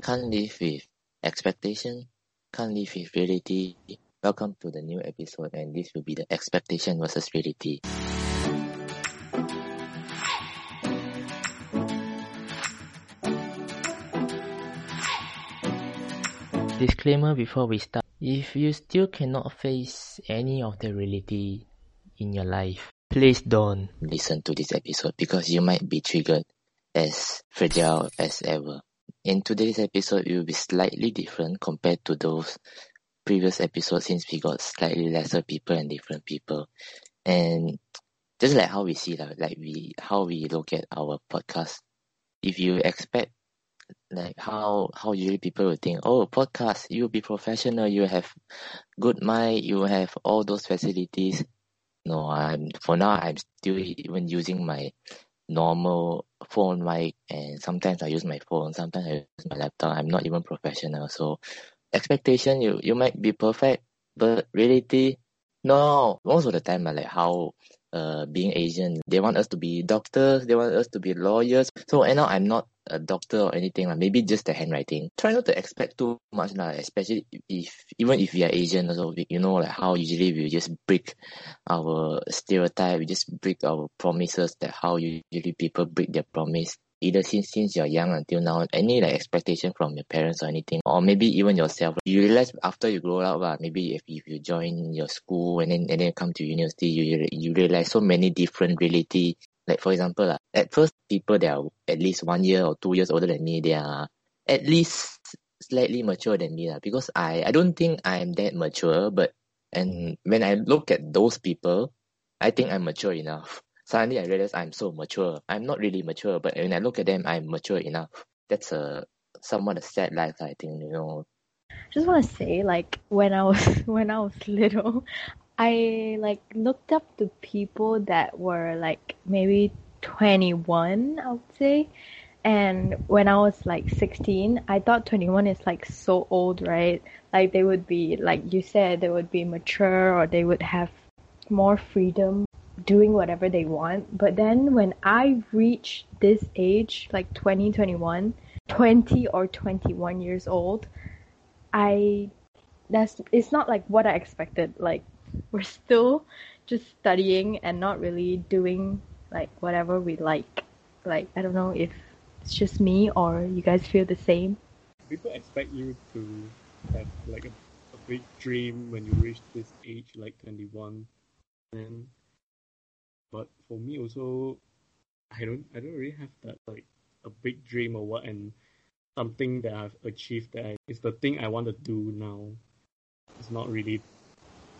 Can't live with expectation, can't live with reality. Welcome to the new episode, and this will be the expectation versus reality. Disclaimer before we start if you still cannot face any of the reality in your life, please don't listen to this episode because you might be triggered as fragile as ever. In today's episode, it will be slightly different compared to those previous episodes since we got slightly lesser people and different people. And just like how we see like, like we how we look at our podcast. If you expect like how how usually people will think, oh podcast, you'll be professional, you have good mic, you have all those facilities. No, I'm for now I'm still even using my normal phone mic and sometimes I use my phone, sometimes I use my laptop. I'm not even professional. So expectation you you might be perfect, but reality no. Most of the time I like how uh being Asian, they want us to be doctors, they want us to be lawyers. So and now I'm not a doctor or anything like maybe just the handwriting. Try not to expect too much lah, especially if even if we are Asian also you know like how usually we just break our stereotype, we just break our promises that how usually people break their promise. Either since since you're young until now, any like expectation from your parents or anything, or maybe even yourself. You realize after you grow up, uh, maybe if, if you join your school and then and then come to university, you you realize so many different reality like for example, lah, at first people that are at least one year or two years older than me, they are at least slightly mature than me lah. Because I I don't think I'm that mature, but and when I look at those people, I think I'm mature enough. Suddenly I realize I'm so mature. I'm not really mature, but when I look at them, I'm mature enough. That's a somewhat a sad life, I think. You know, just want to say like when i was when i was little i like looked up to people that were like maybe 21 i would say and when i was like 16 i thought 21 is like so old right like they would be like you said they would be mature or they would have more freedom doing whatever they want but then when i reach this age like 20 21 20 or 21 years old I that's it's not like what I expected. Like we're still just studying and not really doing like whatever we like. Like I don't know if it's just me or you guys feel the same. People expect you to have like a, a big dream when you reach this age, like twenty one. And but for me also I don't I don't really have that like a big dream or what and something that I've achieved that I, is the thing I want to do now. It's not really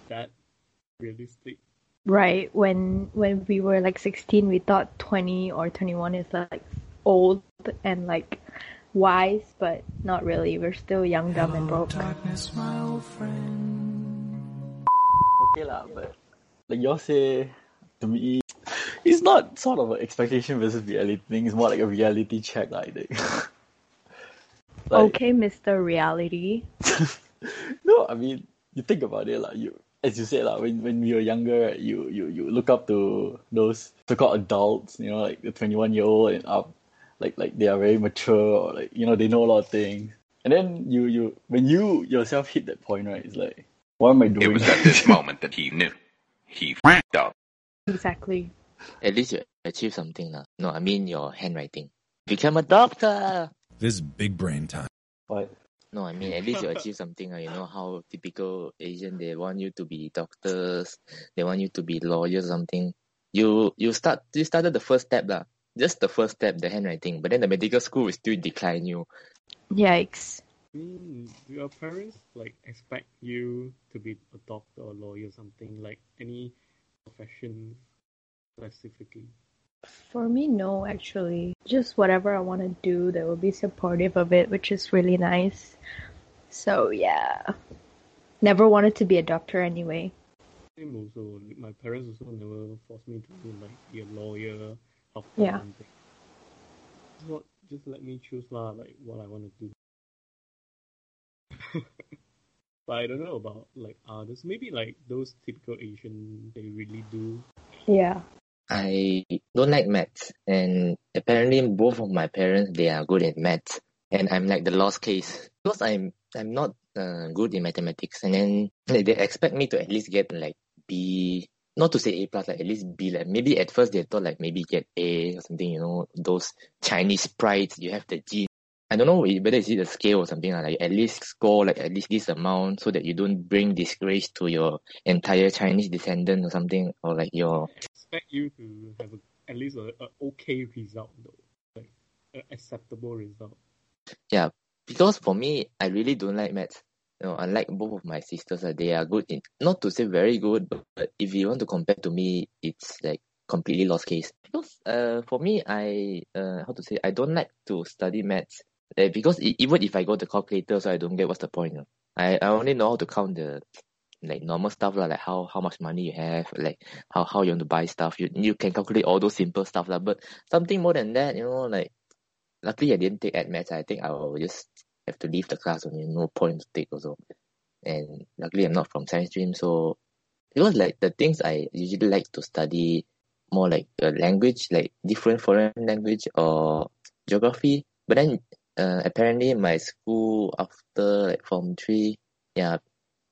that realistic. Right. When when we were like 16, we thought 20 or 21 is like old and like wise, but not really. We're still young, dumb, and broke. Darkness, okay lah, but like you say, to me, it's not sort of an expectation versus reality thing. It's more like a reality check, I think. Like, okay, Mr. Reality. no, I mean, you think about it, like you, as you said, like when when you were younger, you you you look up to those so-called adults, you know, like the twenty-one year old and up, like like they are very mature, or like you know they know a lot of things. And then you you when you yourself hit that point, right? It's like, what am I doing? It was at this moment that he knew he f***ed up. Exactly. At least you achieve something, lah. No, I mean your handwriting. Become a doctor. This is big brain time. What? No, I mean at least you achieve something. You know how typical Asian they want you to be doctors, they want you to be lawyers or something. You you start you started the first step lah. Just the first step, the handwriting. But then the medical school will still decline you. Yikes. Mm, do your parents like expect you to be a doctor or lawyer or something like any profession specifically? For me, no, actually. Just whatever I want to do, they will be supportive of it, which is really nice. So, yeah. Never wanted to be a doctor anyway. Same also. My parents also never forced me to be like be a lawyer, doctor, Yeah. something. Just, just let me choose lah, like what I want to do. but I don't know about like others. Maybe like those typical Asian, they really do. Yeah. I don't like maths, and apparently both of my parents they are good at maths. and I'm like the lost case because I'm I'm not uh, good in mathematics, and then like, they expect me to at least get like B, not to say A plus, like at least B. Like maybe at first they thought like maybe get A or something. You know those Chinese sprites. You have the G. I don't know whether it's a scale or something like at least score like at least this amount so that you don't bring disgrace to your entire Chinese descendant or something or like your expect you to have a, at least a, a okay result though, like an acceptable result. Yeah, because for me, I really don't like maths. You know, unlike both of my sisters, uh, they are good in not to say very good, but, but if you want to compare to me, it's like completely lost case. Because uh, for me, I uh, how to say, I don't like to study maths. Uh, because even if I go to calculator, so I don't get what's the point. I, I only know how to count the like normal stuff lah, like how how much money you have, like how how you want to buy stuff. You you can calculate all those simple stuff lah. But something more than that, you know, like luckily I didn't take ad maths. I think I will just have to leave the class only. No point to take also. And luckily I'm not from science stream, so because like the things I usually like to study more like a language, like different foreign language or geography. But then uh, apparently my school after like form three, yeah,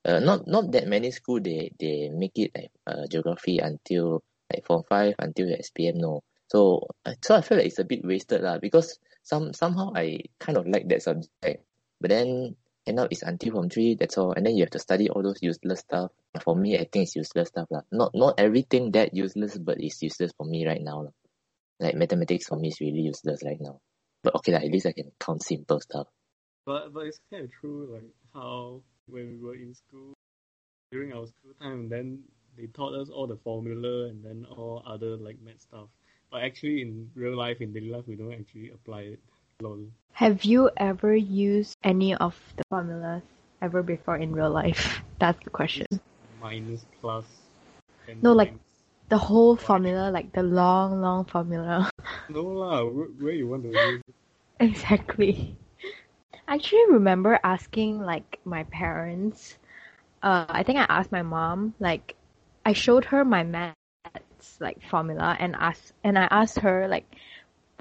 uh, not not that many school they they make it like uh, geography until like form five until SPM no. So uh, so I feel like it's a bit wasted lah because some somehow I kind of like that subject, but then end up it's until form three that's all, and then you have to study all those useless stuff. For me, I think it's useless stuff lah. Not not everything that useless, but it's useless for me right now lah. Like mathematics for me is really useless right now. But okay lah, at least I can count simple stuff. But but it's kind of true, like how when we were in school during our school time, and then they taught us all the formula and then all other like math stuff. But actually, in real life, in daily life, we don't actually apply it. Lol. Have you ever used any of the formulas ever before in real life? That's the question. Minus, plus, and No, like- times. The whole formula, like the long, long formula. no lah. Where, where you want to it? Exactly. I actually remember asking like my parents. Uh, I think I asked my mom. Like, I showed her my maths like formula and asked and I asked her like,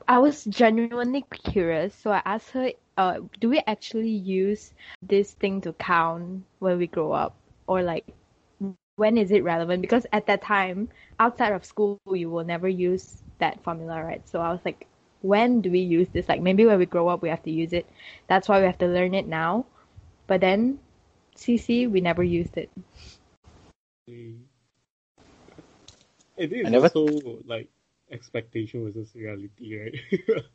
I was genuinely curious. So I asked her, uh, do we actually use this thing to count when we grow up, or like, when is it relevant? Because at that time, outside of school, you will never use that formula, right? So I was like, when do we use this? Like maybe when we grow up, we have to use it. That's why we have to learn it now. But then, CC, we never used it. It is I never- also like expectation versus reality, right?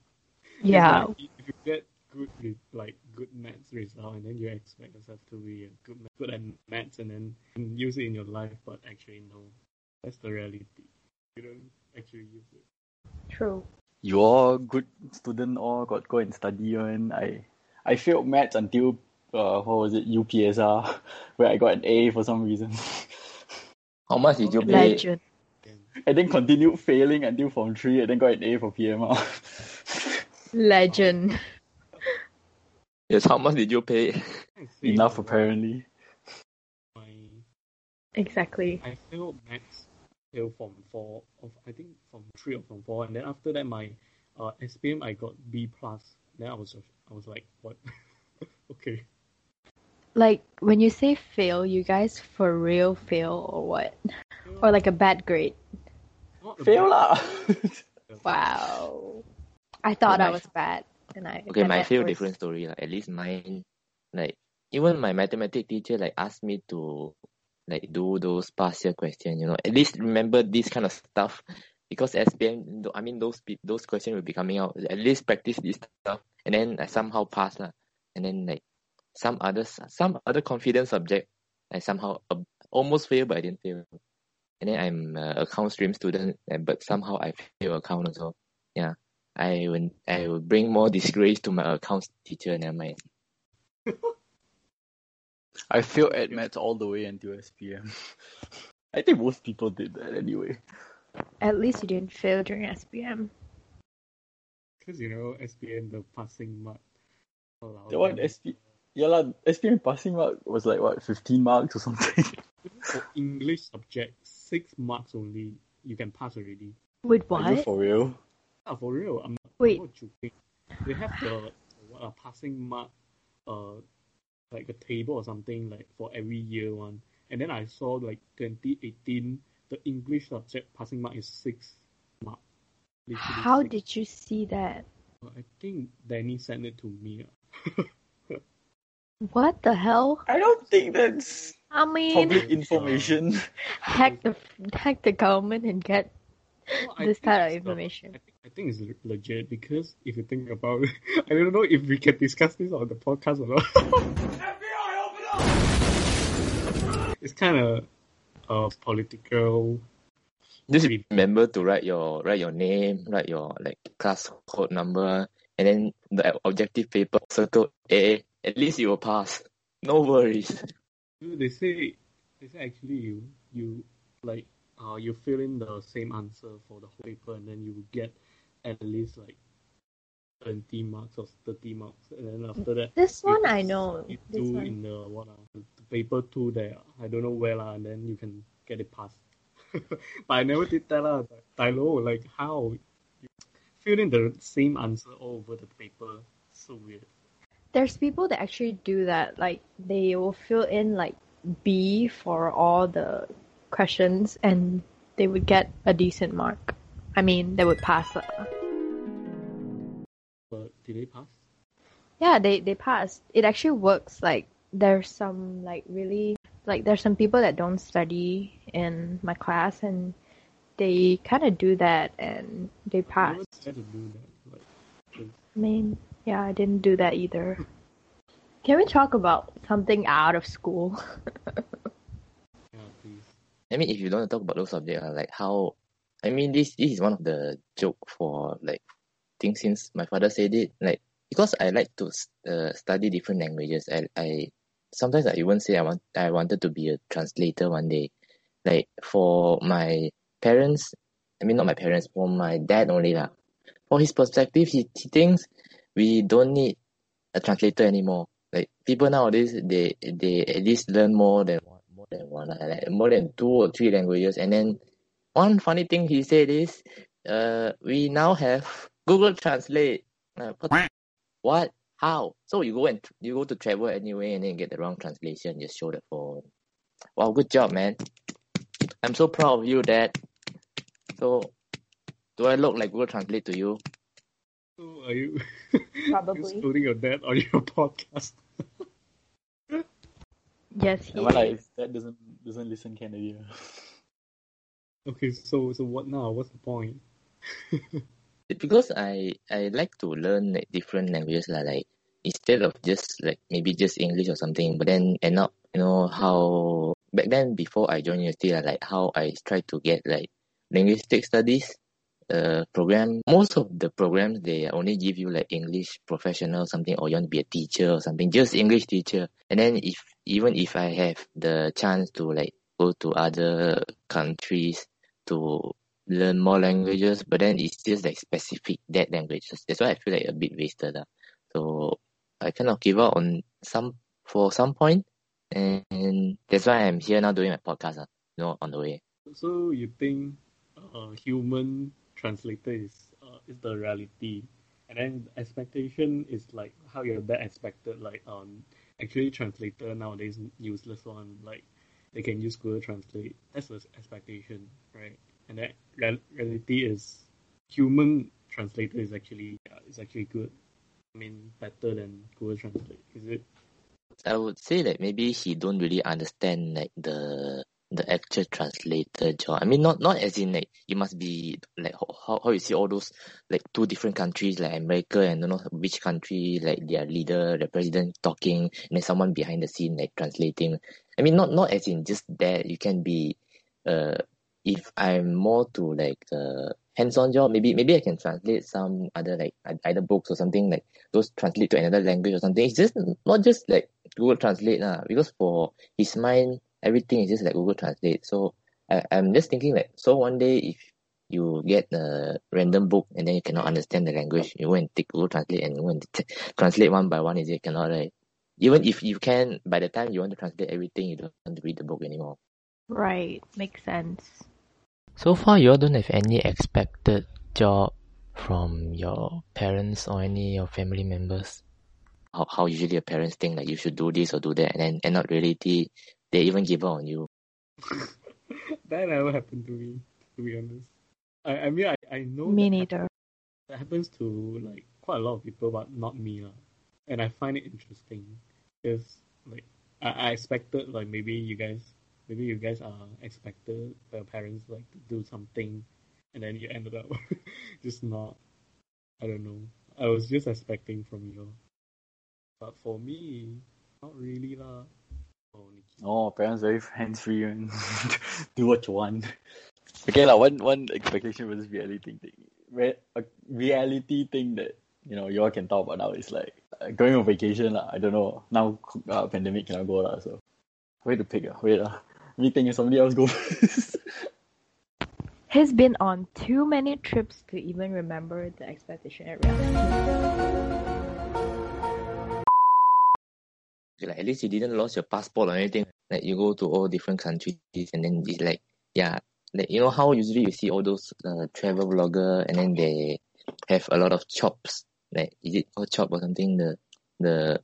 Yeah. like, if you get good with like good maths result, and then you expect yourself to be a good ma- good at maths, and then use it in your life, but actually no, that's the reality. You don't actually use it. True. You all good student all got go and study one. I I failed maths until uh what was it UPSR where I got an A for some reason. How much did you pay? Legend. and then continued failing until form three and then got an A for PMR. Legend. Yes, how much did you pay? Enough apparently. My Exactly. I failed maths till from four of I think from three or from four, and then after that my uh SPM I got B plus. Then I was I was like what? okay. Like when you say fail, you guys for real fail or what? Or like a bad grade? Not Fail bad- lah. Wow. I thought I was bad, and I. Okay, my fail was- different story. Like at least mine, like even my mathematics teacher like asked me to like do those past year question. You know, at least remember this kind of stuff because SPM. I mean, those those questions will be coming out. At least practice this stuff, and then I somehow pass lah. And then like some others, some other confident subject, I somehow uh, almost fail, but I didn't fail. And then I'm a account stream student, and but somehow I fail account also. Yeah. I will I will bring more disgrace to my accounts teacher. Never mind. I failed at maths all the way until SPM. I think most people did that anyway. At least you didn't fail during SPM. Because you know SPM the passing mark. Walao, That one then SP yeah lah, SPM passing mark was like what, fifteen marks or something. for English subject six marks only you can pass already. Wait, Are you what? for real? Ah, for real, I'm Wait. not joking. They have the what a passing mark, uh, like a table or something like for every year one. And then I saw like 2018, the English subject passing mark is six mark. How six. did you see that? I think Danny sent it to me. What the hell? I don't think that's I mean, public information. hack the hack the government and get No, I this think kind of it's, information. I think, I think it's legit because if you think about it, I don't know if we can discuss this on the podcast or not. it's kind of uh, political. Just remember to write your write your name, write your like class code number, and then the objective paper circle A. At least you will pass. No worries. They say they say actually you you like uh you fill in the same answer for the whole paper and then you will get at least like twenty marks or thirty marks and then after that This one I know. you This do one. in the what uh, the paper two there I don't know where lah and then you can get it passed. but I never did that lah. I know like how you fill in the same answer all over the paper. So weird. There's people that actually do that. Like they will fill in like B for all the questions and they would get a decent mark. I mean, they would pass. But did they pass? Yeah, they they pass. It actually works. Like there's some like really like there's some people that don't study in my class and they kind of do that and they pass. never tried to do that. Like, I mean, yeah, I didn't do that either. Can we talk about something out of school? I mean, if you don't want to talk about those subjects, uh, like how, I mean, this this is one of the joke for like things since my father said it. Like because I like to uh, study different languages. I I sometimes I even say I want I wanted to be a translator one day. Like for my parents, I mean not my parents, for my dad only lah. For his perspective, he he thinks we don't need a translator anymore. Like people nowadays, they they at least learn more than one, than one, lah, like more than two or three languages. And then one funny thing he said is, uh, we now have Google Translate. Uh, what? what? How? So you go and you go to travel anyway, and then get the wrong translation. Just show the phone. Wow, good job, man. I'm so proud of you, Dad. So, do I look like Google Translate to you? So are you Probably. excluding your dad on your podcast? Yes, he Never mind, is. if that doesn't doesn't listen can already. ah. Okay, so so what now? What's the point? because I I like to learn like different languages lah. Like instead of just like maybe just English or something, but then end up you know how back then before I joined university lah, like how I tried to get like linguistic studies uh program. Most of the programs they only give you like English professional something or you want to be a teacher or something, just English teacher. And then if even if I have the chance to like go to other countries to learn more languages, but then it's just like specific that language. That's why I feel like a bit wasted. lah. So I of give up on some for some point, and that's why I'm here now doing my podcast. lah, you know, on the way. So you think uh, human translator is uh, is the reality, and then expectation is like how you're dad expected like um actually translator nowadays useless one like they can use Google Translate. That's the expectation, right? And that real- reality is human translator is actually uh, is actually good. I mean better than Google Translate, is it? I would say that maybe he don't really understand like the the actual translator job. I mean, not not as in like you must be like how how you see all those like two different countries like America and don't know which country like their leader, the president talking, and then someone behind the scene like translating. I mean, not not as in just that. You can be, uh, if I'm more to like uh hands-on job, maybe maybe I can translate some other like either books or something like those translate to another language or something. It's just not just like Google Translate lah. Because for his mind, everything is just like Google Translate. So I, I'm just thinking like, so one day if you get a random book and then you cannot understand the language, you go and take Google Translate and you go and t- translate one by one. Is it cannot right? Even if you can, by the time you want to translate everything, you don't want to read the book anymore. Right, makes sense. So far, you all don't have any expected job from your parents or any of your family members. how, how usually your parents think like you should do this or do that, and then end up reality they even give up on you. that never happened to me, to be honest. I, I mean, I, I know Me that neither. that happens to like quite a lot of people, but not me lah. And I find it interesting because like I, I expected like maybe you guys maybe you guys are expected by your parents like to do something, and then you ended up just not. I don't know. I was just expecting from you, but for me, not really lah. Oh, parents very hands free and do what you want. Okay, like one one expectation versus reality thing. Re- a reality thing that you know you all can talk about now is like uh, going on vacation. lah. I don't know now uh, pandemic cannot go lah. So wait to pick. Uh. Wait uh. Me thinking somebody else go first. He's been on too many trips to even remember the expectation at reality. Like at least you didn't lose your passport or anything. Like you go to all different countries and then it's like yeah, like you know how usually you see all those uh, travel blogger and then they have a lot of chops. Like is it called chop or something? The the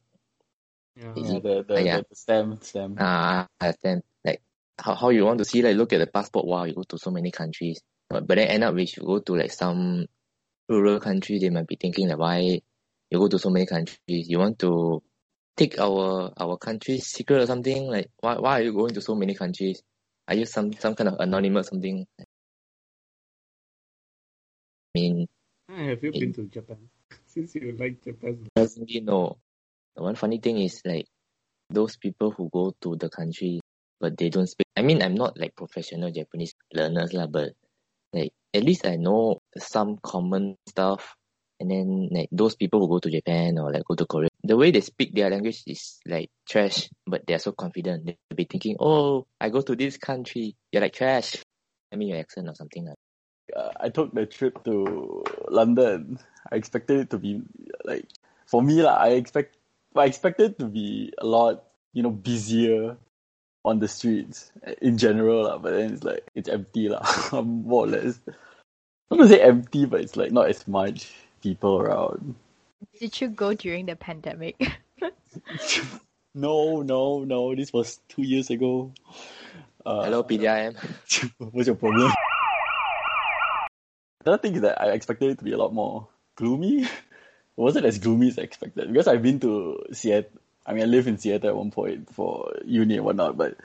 Yeah. Is yeah, it- the, the, yeah. the, the stem stem. ah uh, then like how how you want to see like look at the passport. Wow, you go to so many countries, but but then end up if you go to like some rural country, they might be thinking like why you go to so many countries. You want to take our our country's secret or something? Like why why are you going to so many countries? Are you some some kind of anonymous something? I mean, Have you been to Japan? Since you like Japan, personally, no. The one funny thing is like those people who go to the country but they don't speak. I mean, I'm not like professional Japanese learners lah, but like at least I know some common stuff. And then like those people who go to Japan or like go to Korea, the way they speak their language is like trash, but they're so confident. They'll be thinking, "Oh, I go to this country." You're like trash. I mean, your accent or something like. uh, I took the trip to London. I expected it to be like for me lah. I expect I expected to be a lot you know busier on the streets in general lah. But then it's like it's empty lah, more or less. I'm Not gonna say empty, but it's like not as much people around. Did you go during the pandemic? No, no, no. This was two years ago. Uh, Hello, PDIM. What's your problem? The other thing is that I expected it to be a lot more gloomy. It wasn't as gloomy as I expected because I've been to Seattle. I mean, I lived in Seattle at one point for uni and whatnot, but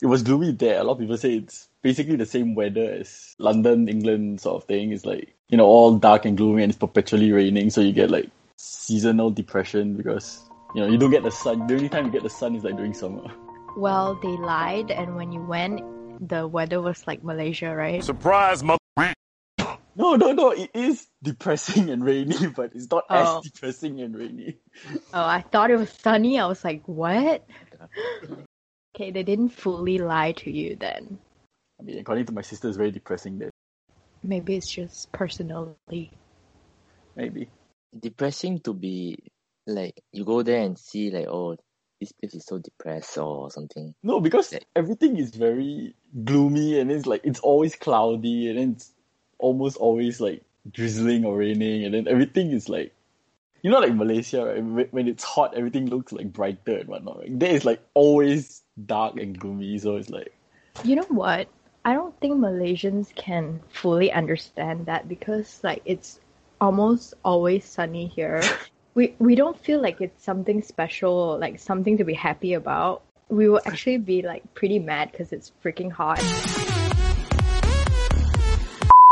it was gloomy there. A lot of people say it's basically the same weather as London, England sort of thing. It's like, you know, all dark and gloomy and it's perpetually raining. So you get like seasonal depression because, you know, you don't get the sun. The only time you get the sun is like during summer. well, they lied, and when you went, the weather was like Malaysia, right? Surprise, mother. No, no, no. It is depressing and rainy, but it's not Oh. as depressing and rainy. Oh, I thought it was sunny. I was like, what? Okay, they didn't fully lie to you then. I mean, according to my sister, it's very depressing there. Maybe it's just personally. Maybe. Depressing to be like you go there and see like oh this place is so depressed or something. No, because Yeah. everything is very gloomy and it's like it's always cloudy and then it's almost always like drizzling or raining and then everything is like you know like Malaysia right when, when it's hot everything looks like brighter and whatnot right? there is like always dark and gloomy so it's like You know what? I don't think Malaysians can fully understand that because like it's almost always sunny here. we we don't feel like it's something special, like something to be happy about. We will actually be like pretty mad because it's freaking hot.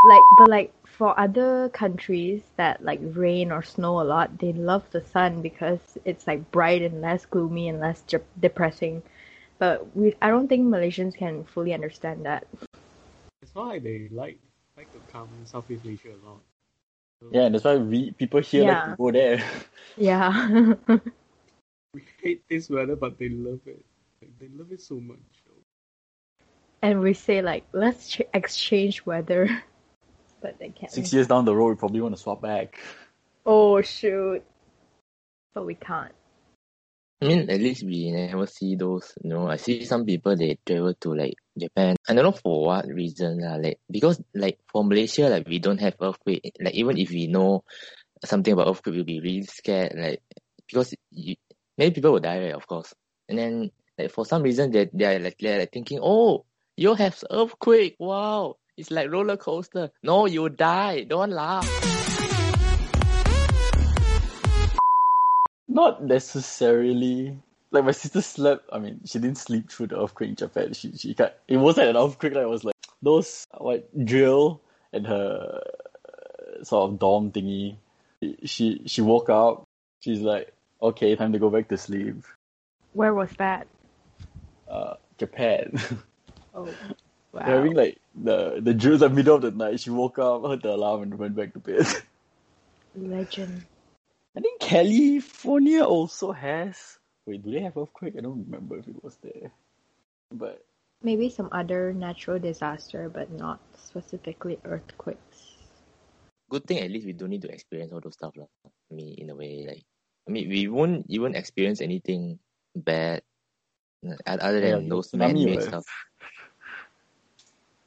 Like, but like for other countries that like rain or snow a lot, they love the sun because it's like bright and less gloomy and less de- depressing. But we, I don't think Malaysians can fully understand that. That's why they like like to come Southeast Asia a lot. So yeah and that's why we people here like to go there Yeah. We hate this weather, but they love it. Like, they love it so much. and we say like, let's ch- exchange weather, but they can't. six years down the road we probably want to swap back Oh shoot! But we can't. I mean, at least we never see those. You know, I see some people they travel to like Japan. I don't know for what reason lah. Like because like for Malaysia, like we don't have earthquake. Like even if we know something about earthquake, we'll be really scared. Like because you, many people will die, right, of course. And then like for some reason they they are like they're like thinking, oh, you have earthquake, wow, it's like roller coaster. No, you die. Don't laugh. Not necessarily. Like my sister slept. I mean, she didn't sleep through the earthquake in Japan. She she got it wasn't an earthquake. Like, it was like those what drill and her uh, sort of dorm thingy. She she woke up. She's like, okay, time to go back to sleep. Where was that? Uh, Japan. Oh, wow. Having like the the drills at middle of the night. She woke up, heard the alarm, and went back to bed. Legend. I think California also has. Wait, do they have earthquake? I don't remember if it was there. But Maybe some other natural disaster, but not specifically earthquakes. Good thing at least we don't need to experience all those stuff. lah. I mean, in a way, like I mean, we won't even experience anything bad uh, other than Yeah, those man-made was- stuff.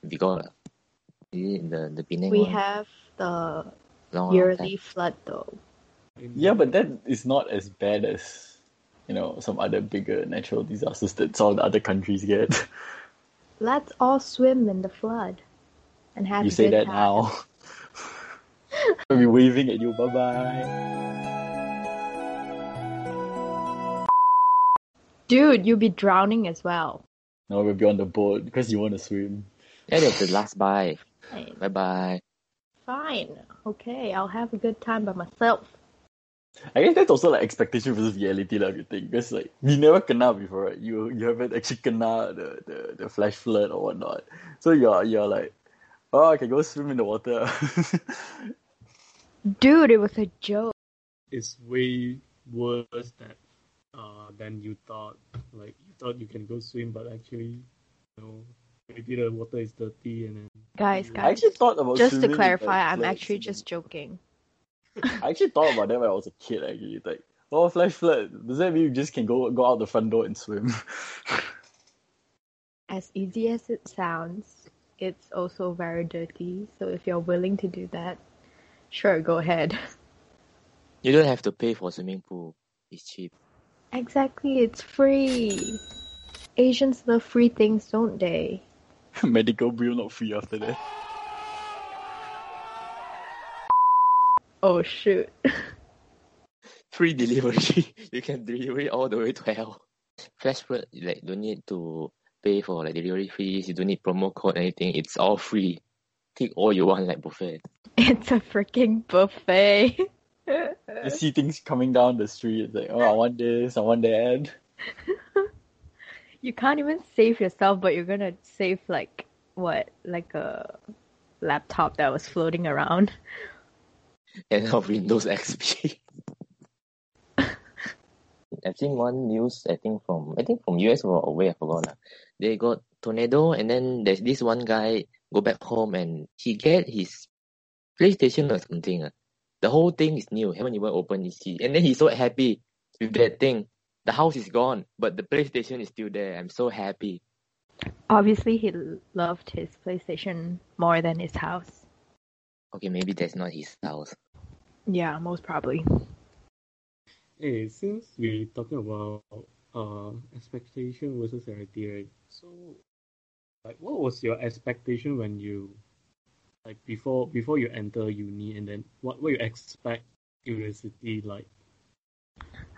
We got lah. The the Penang We one? have the Long, long yearly flood though. Yeah, but that is not as bad as you know some other bigger natural disasters that some the other countries get. Let's all swim in the flood and have you a say good that time. now. I'll be waving at you. Bye bye. Dude, you'll be drowning as well. No, we'll be on the boat because you want to swim. Yeah, that's the last bye. Bye bye. Fine. Okay, I'll have a good time by myself. I guess that's also like expectation versus reality, lah. If you think, because like we never kena before, right? You you haven't actually kena the, the, the flash flood or whatnot. So you're you're like, oh, I can go swim in the water. Dude, it was a joke. It's way worse that uh than you thought. Like you thought you can go swim, but actually, you know, maybe the water is dirty and then Guys, I guys. I actually thought about Just to clarify, I'm actually and- just joking. I actually thought about that when I was a kid. Actually, It's like, oh, flash flood. Does that mean you just can go go out the front door and swim? As easy as it sounds, it's also very dirty. So if you're willing to do that, sure, go ahead. You don't have to pay for swimming pool. It's cheap. Exactly, it's free. Asians love free things, don't they? Medical bill not free after that. Oh shoot. Free delivery. you can deliver it all the way to hell. Flash flood, you like don't need to pay for like delivery fees. You don't need promo code anything. It's all free. Take all you want like buffet. It's a freaking buffet. You see things coming down the street. It's like, oh, I want this, I want that. you can't even save yourself, but you're gonna save like what? Like a laptop that was floating around. And of Windows XP. I've seen one news, I think from I think from US or away, I forgot. lah. They got tornado and then there's this one guy go back home and he get his PlayStation or something. ah. The whole thing is new, haven't even opened his key. And then he's so happy with that thing. The house is gone, but the PlayStation is still there. I'm so happy. Obviously, he loved his PlayStation more than his house. Okay, maybe that's not his house. Yeah, most probably. Hey, since we're talking about uh expectation versus reality, right? So, like, what was your expectation when you, like, before before you enter uni, and then what what you expect university like?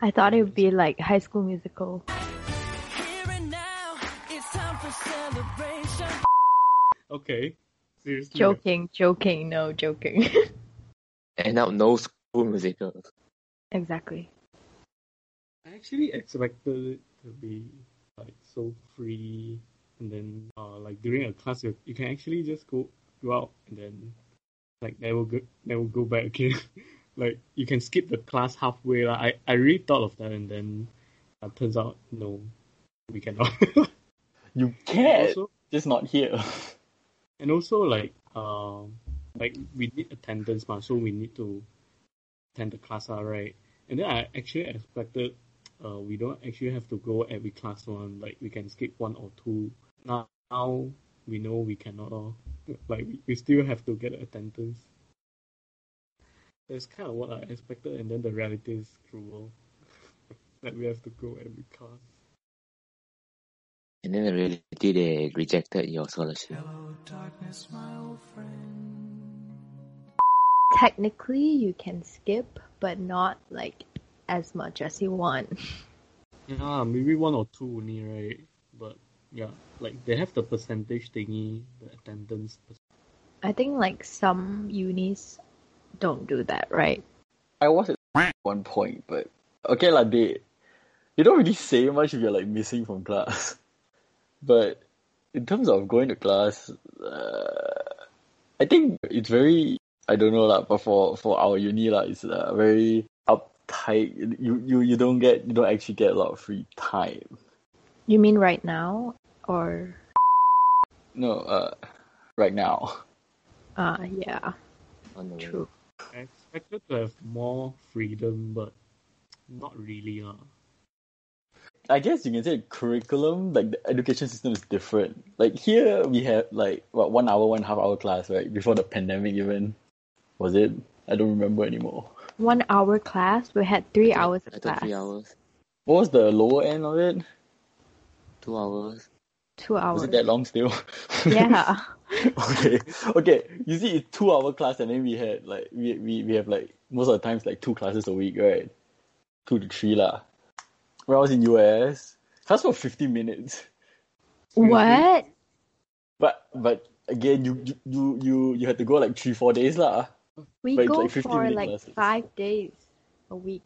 I thought it would be like High School Musical. Now, it's time for celebration. Okay, seriously. Joking, joking, no joking. And now no school musicals. exactly. I actually expected it to be like so free, and then uh like during a class you, you can actually just go go out and then like never go never go back again. like you can skip the class halfway. Like, I I really thought of that, and then uh, turns out no, we cannot. You can, also, just not here. And also like um like we need attendance, ma, so we need to attend the class, ah, right? And then I actually expected uh we don't actually have to go every class one, like we can skip one or two. Now, now we know we cannot all. Like we, we still have to get attendance. That's kind of what I expected, and then the reality is cruel. that we have to go every class. And then in reality, they uh, rejected your scholarship. Technically, you can skip, but not like as much as you want. Yeah, maybe one or two only, right? But yeah, like they have the percentage thingy, the attendance. per- I think like some unis don't do that, right? I was at one point, but okay, like they they don't really say much if you're like missing from class. But in terms of going to class, uh, I think it's very I don't know lah, but for for our uni lah, it's uh, very uptight. You you you don't get you don't actually get a lot of free time. You mean right now or No, uh, right now. uh yeah, On true. I expected to have more freedom, but not really. Uh. I guess you can say curriculum, like the education system is different. Like here we have like what one hour, one half hour class, right? Before the pandemic even. Was it? I don't remember anymore. One hour class, we had three hours of class. three hours, What was the lower end of it? two hours. Two hours. Was it that long still? Yeah. okay. Okay. You see it's two hour class and then we had like we, we, we have like most of the times like two classes a week, right? Two to three lah. When I was in US, class for fifty minutes. what? But but again you you, you, you, you had to go like three, four days lah. We But go like for like classes. five days a week.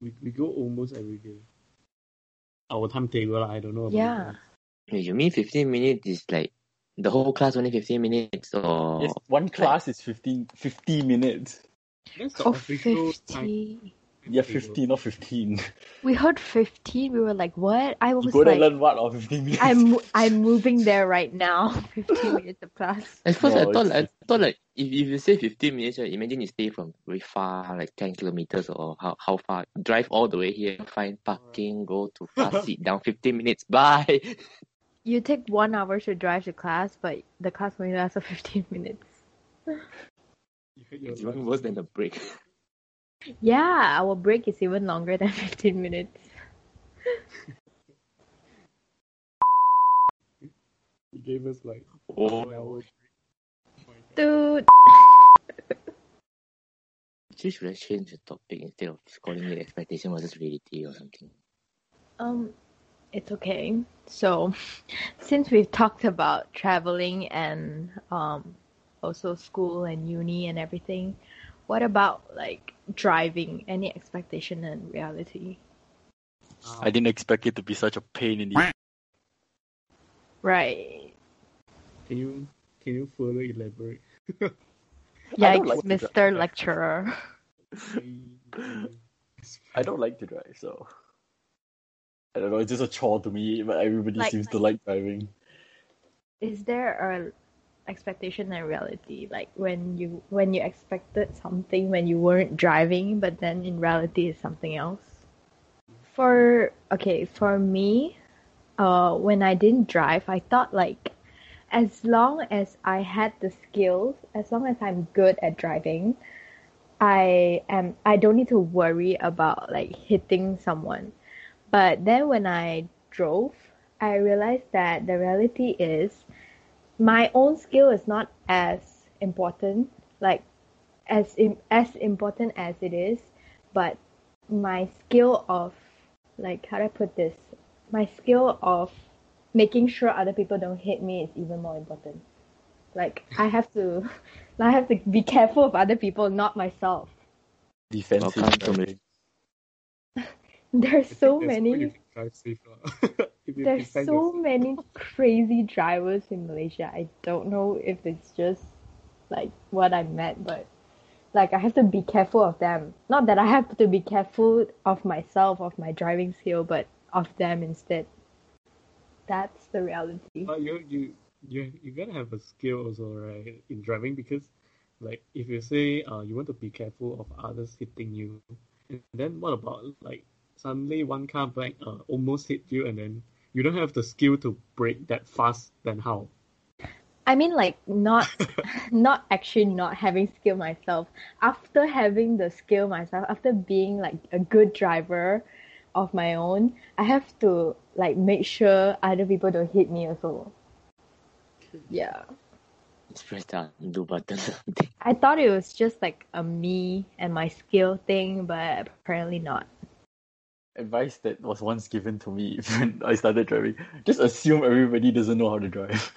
We we go almost every day. Our timetable, I don't know. About Yeah. yours. Wait, you mean 15 minutes is like the whole class only 15 minutes or Yes, one class is 15, 50 minutes. That's the Oh, official time. 50. Yeah, 15, not 15. We heard 15. We were like, what? I was You go there like, and learn what or 15 minutes? I'm I'm moving there right now. 15 minutes of class. At first, I thought it's- I thought like if, if you say 15 minutes, right, imagine you stay from very far, like 10 kilometers or how, how far, drive all the way here, find parking, go to class, sit down 15 minutes, bye. You take one hour to drive to class, but the class only lasts for 15 minutes. You had your It's even worse than the break. Yeah, our break is even longer than 15 minutes. He gave us like Oh. one hour. Dude. Actually, should I change the topic instead of calling it expectation versus reality or something? Um, it's okay. So, since we've talked about traveling and um, also school and uni and everything, what about like driving? Any expectation and reality? I didn't expect it to be such a pain in the Right. Can you can you further elaborate? I Yikes, like Mr. drive. Lecturer. I don't like to drive, so I don't know. It's just a chore to me, but everybody Like- seems to like driving. Is there a expectation and reality. Like when you when you expected something when you weren't driving but then in reality it's something else. For okay for me uh when i didn't drive i thought like as long as i had the skills as long as i'm good at driving i am i don't need to worry about like hitting someone. But then when i drove i realized that the reality is my own skill is not as important like as im- as important as it is but my skill of like how do I put this? My skill of making sure other people don't hit me is even more important. Like I have to I have to be careful of other people not myself. Defensive Welcome to there's so many you can drive safe, lah. If you There's so many crazy drivers in Malaysia. I don't know if it's just like what I met, but like I have to be careful of them. Not that I have to be careful of myself, of my driving skill, but of them instead. That's the reality. But you you you you gotta have a skill also, right, in driving because, like, if you say uh you want to be careful of others hitting you, and then what about like suddenly one car back uh almost hit you and then you don't have the skill to brake that fast, then how? I mean, like not, not actually not having skill myself. After having the skill myself, after being like a good driver, of my own, I have to like make sure other people don't hit me also. Yeah. Just press the undo button. I thought it was just like a me and my skill thing, but apparently not. Advice that was once given to me when I started driving: just assume everybody doesn't know how to drive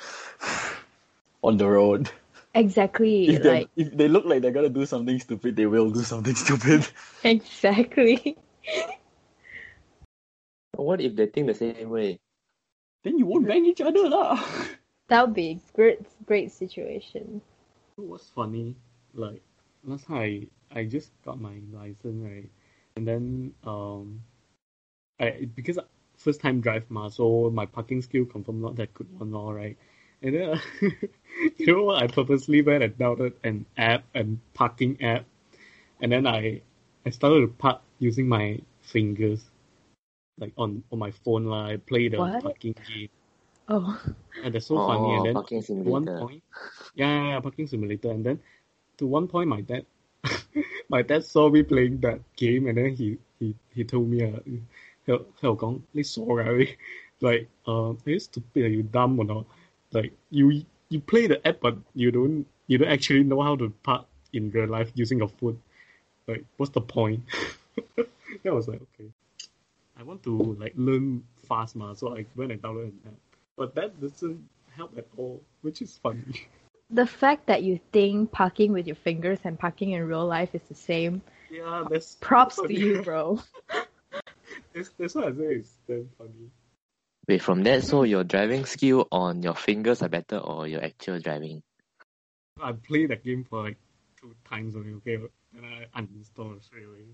on the road. Exactly. If they like if they look like they're gonna do something stupid, they will do something stupid. exactly. What if they think the same way? then you won't bang each other lah. That would be great great situation. It was funny. Like last time I I just got my license right, and then um, I because first time drive ma, so my parking skill confirm not that good one all right. And then you know what? I purposely went and downloaded an app and parking app, and then I I started to park using my fingers, like on on my phone lah. I play the What? parking game, Oh. and that's so funny. And then Oh, parking one simulator. point, yeah, yeah, yeah, parking simulator. And then to one point, my dad, my dad saw me playing that game, and then he he he told me, uh, 喺度喺度讲你傻㗎你，like uh, are you stupid? Are you dumb or not? Like you you play the app, but you don't you don't actually know how to park in real life using your foot. Like what's the point? that was like okay. I want to like learn fast, ma, so I went and downloaded an app. But that doesn't help at all, which is funny. The fact that you think parking with your fingers and parking in real life is the same. Yeah, that's Props to funny. you, bro. That's, that's what I say. It's damn funny. Wait, from that, so your driving skill on your fingers are better or your actual driving? I played that game for like two times only, okay, and I uninstalled straight away.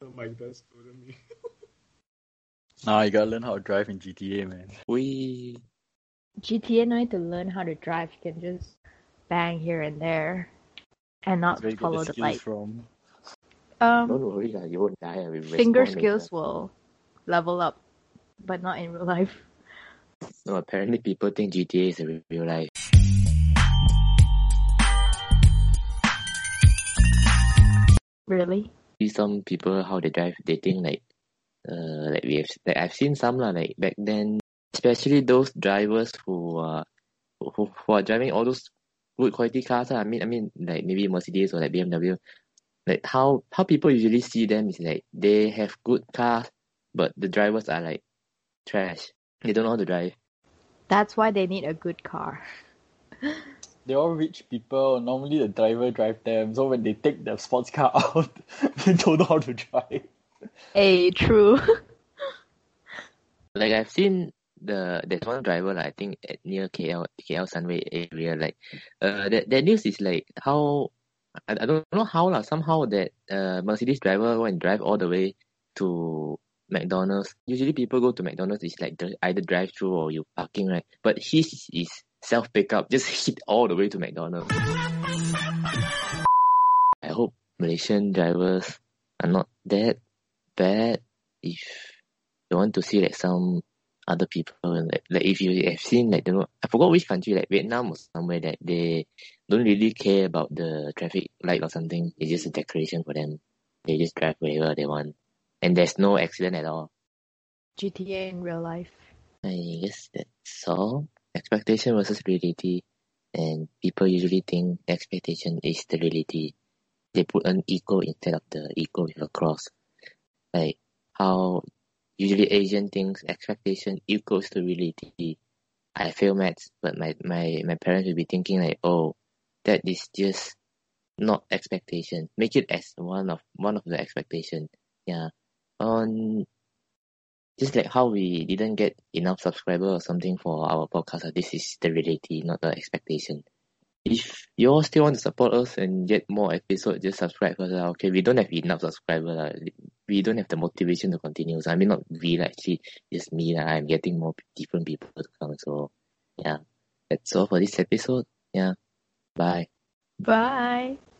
So my dad scolded me. Nah, you gotta learn how to drive in GTA, man. We GTA no need to learn how to drive. You can just bang here and there and not That's where you get follow the the light. from. Um, don't worry, you won't die. We finger skills later. will level up, but not in real life. No, apparently people think GTA is a real life. Really? See some people how they drive, they think like, uh, like we have, like I've seen some lah, like back then, especially those drivers who are, who, who are driving all those good quality cars. I mean, I mean, like maybe Mercedes or like BMW. Like how how people usually see them is like they have good cars, but the drivers are like trash. They don't know how to drive. That's why they need a good car. They're all rich people. Normally, the driver drive them. So when they take the sports car out, they don't know how to drive. A true. like I've seen the there's one driver like I think at near KL KL Sunway area like uh that that news is like how I, I don't know how lah somehow that uh Mercedes driver went and drive all the way to McDonald's. Usually people go to McDonald's is like the, either drive through or you parking right, but his is self pickup just hit all the way to McDonald's. I hope Malaysian drivers are not that bad if you want to see like some other people like like if you have seen like don't know I forgot which country like Vietnam or somewhere that they don't really care about the traffic light or something. It's just a decoration for them. They just drive wherever they want. And there's no accident at all. GTA in real life. Uh, I guess that's all. Expectation versus reality. And people usually think expectation is the reality. They put an equal instead of the equal with a cross. Like how usually Asian thinks expectation equals to reality. I fail maths, but my, my, my parents will be thinking like, oh, that is just not expectation. Make it as one of one of the expectation. Yeah. On just like how we didn't get enough subscriber or something for our podcast, uh, this is the reality, not the expectation. If you all still want to support us and get more episodes, just subscribe first. lah. Okay, we don't have enough subscriber. lah. We don't have the motivation to continue. So I mean, not we, lah, actually, just me. lah. I'm getting more different people to come. So, yeah, that's all for this episode. Yeah, bye. Bye.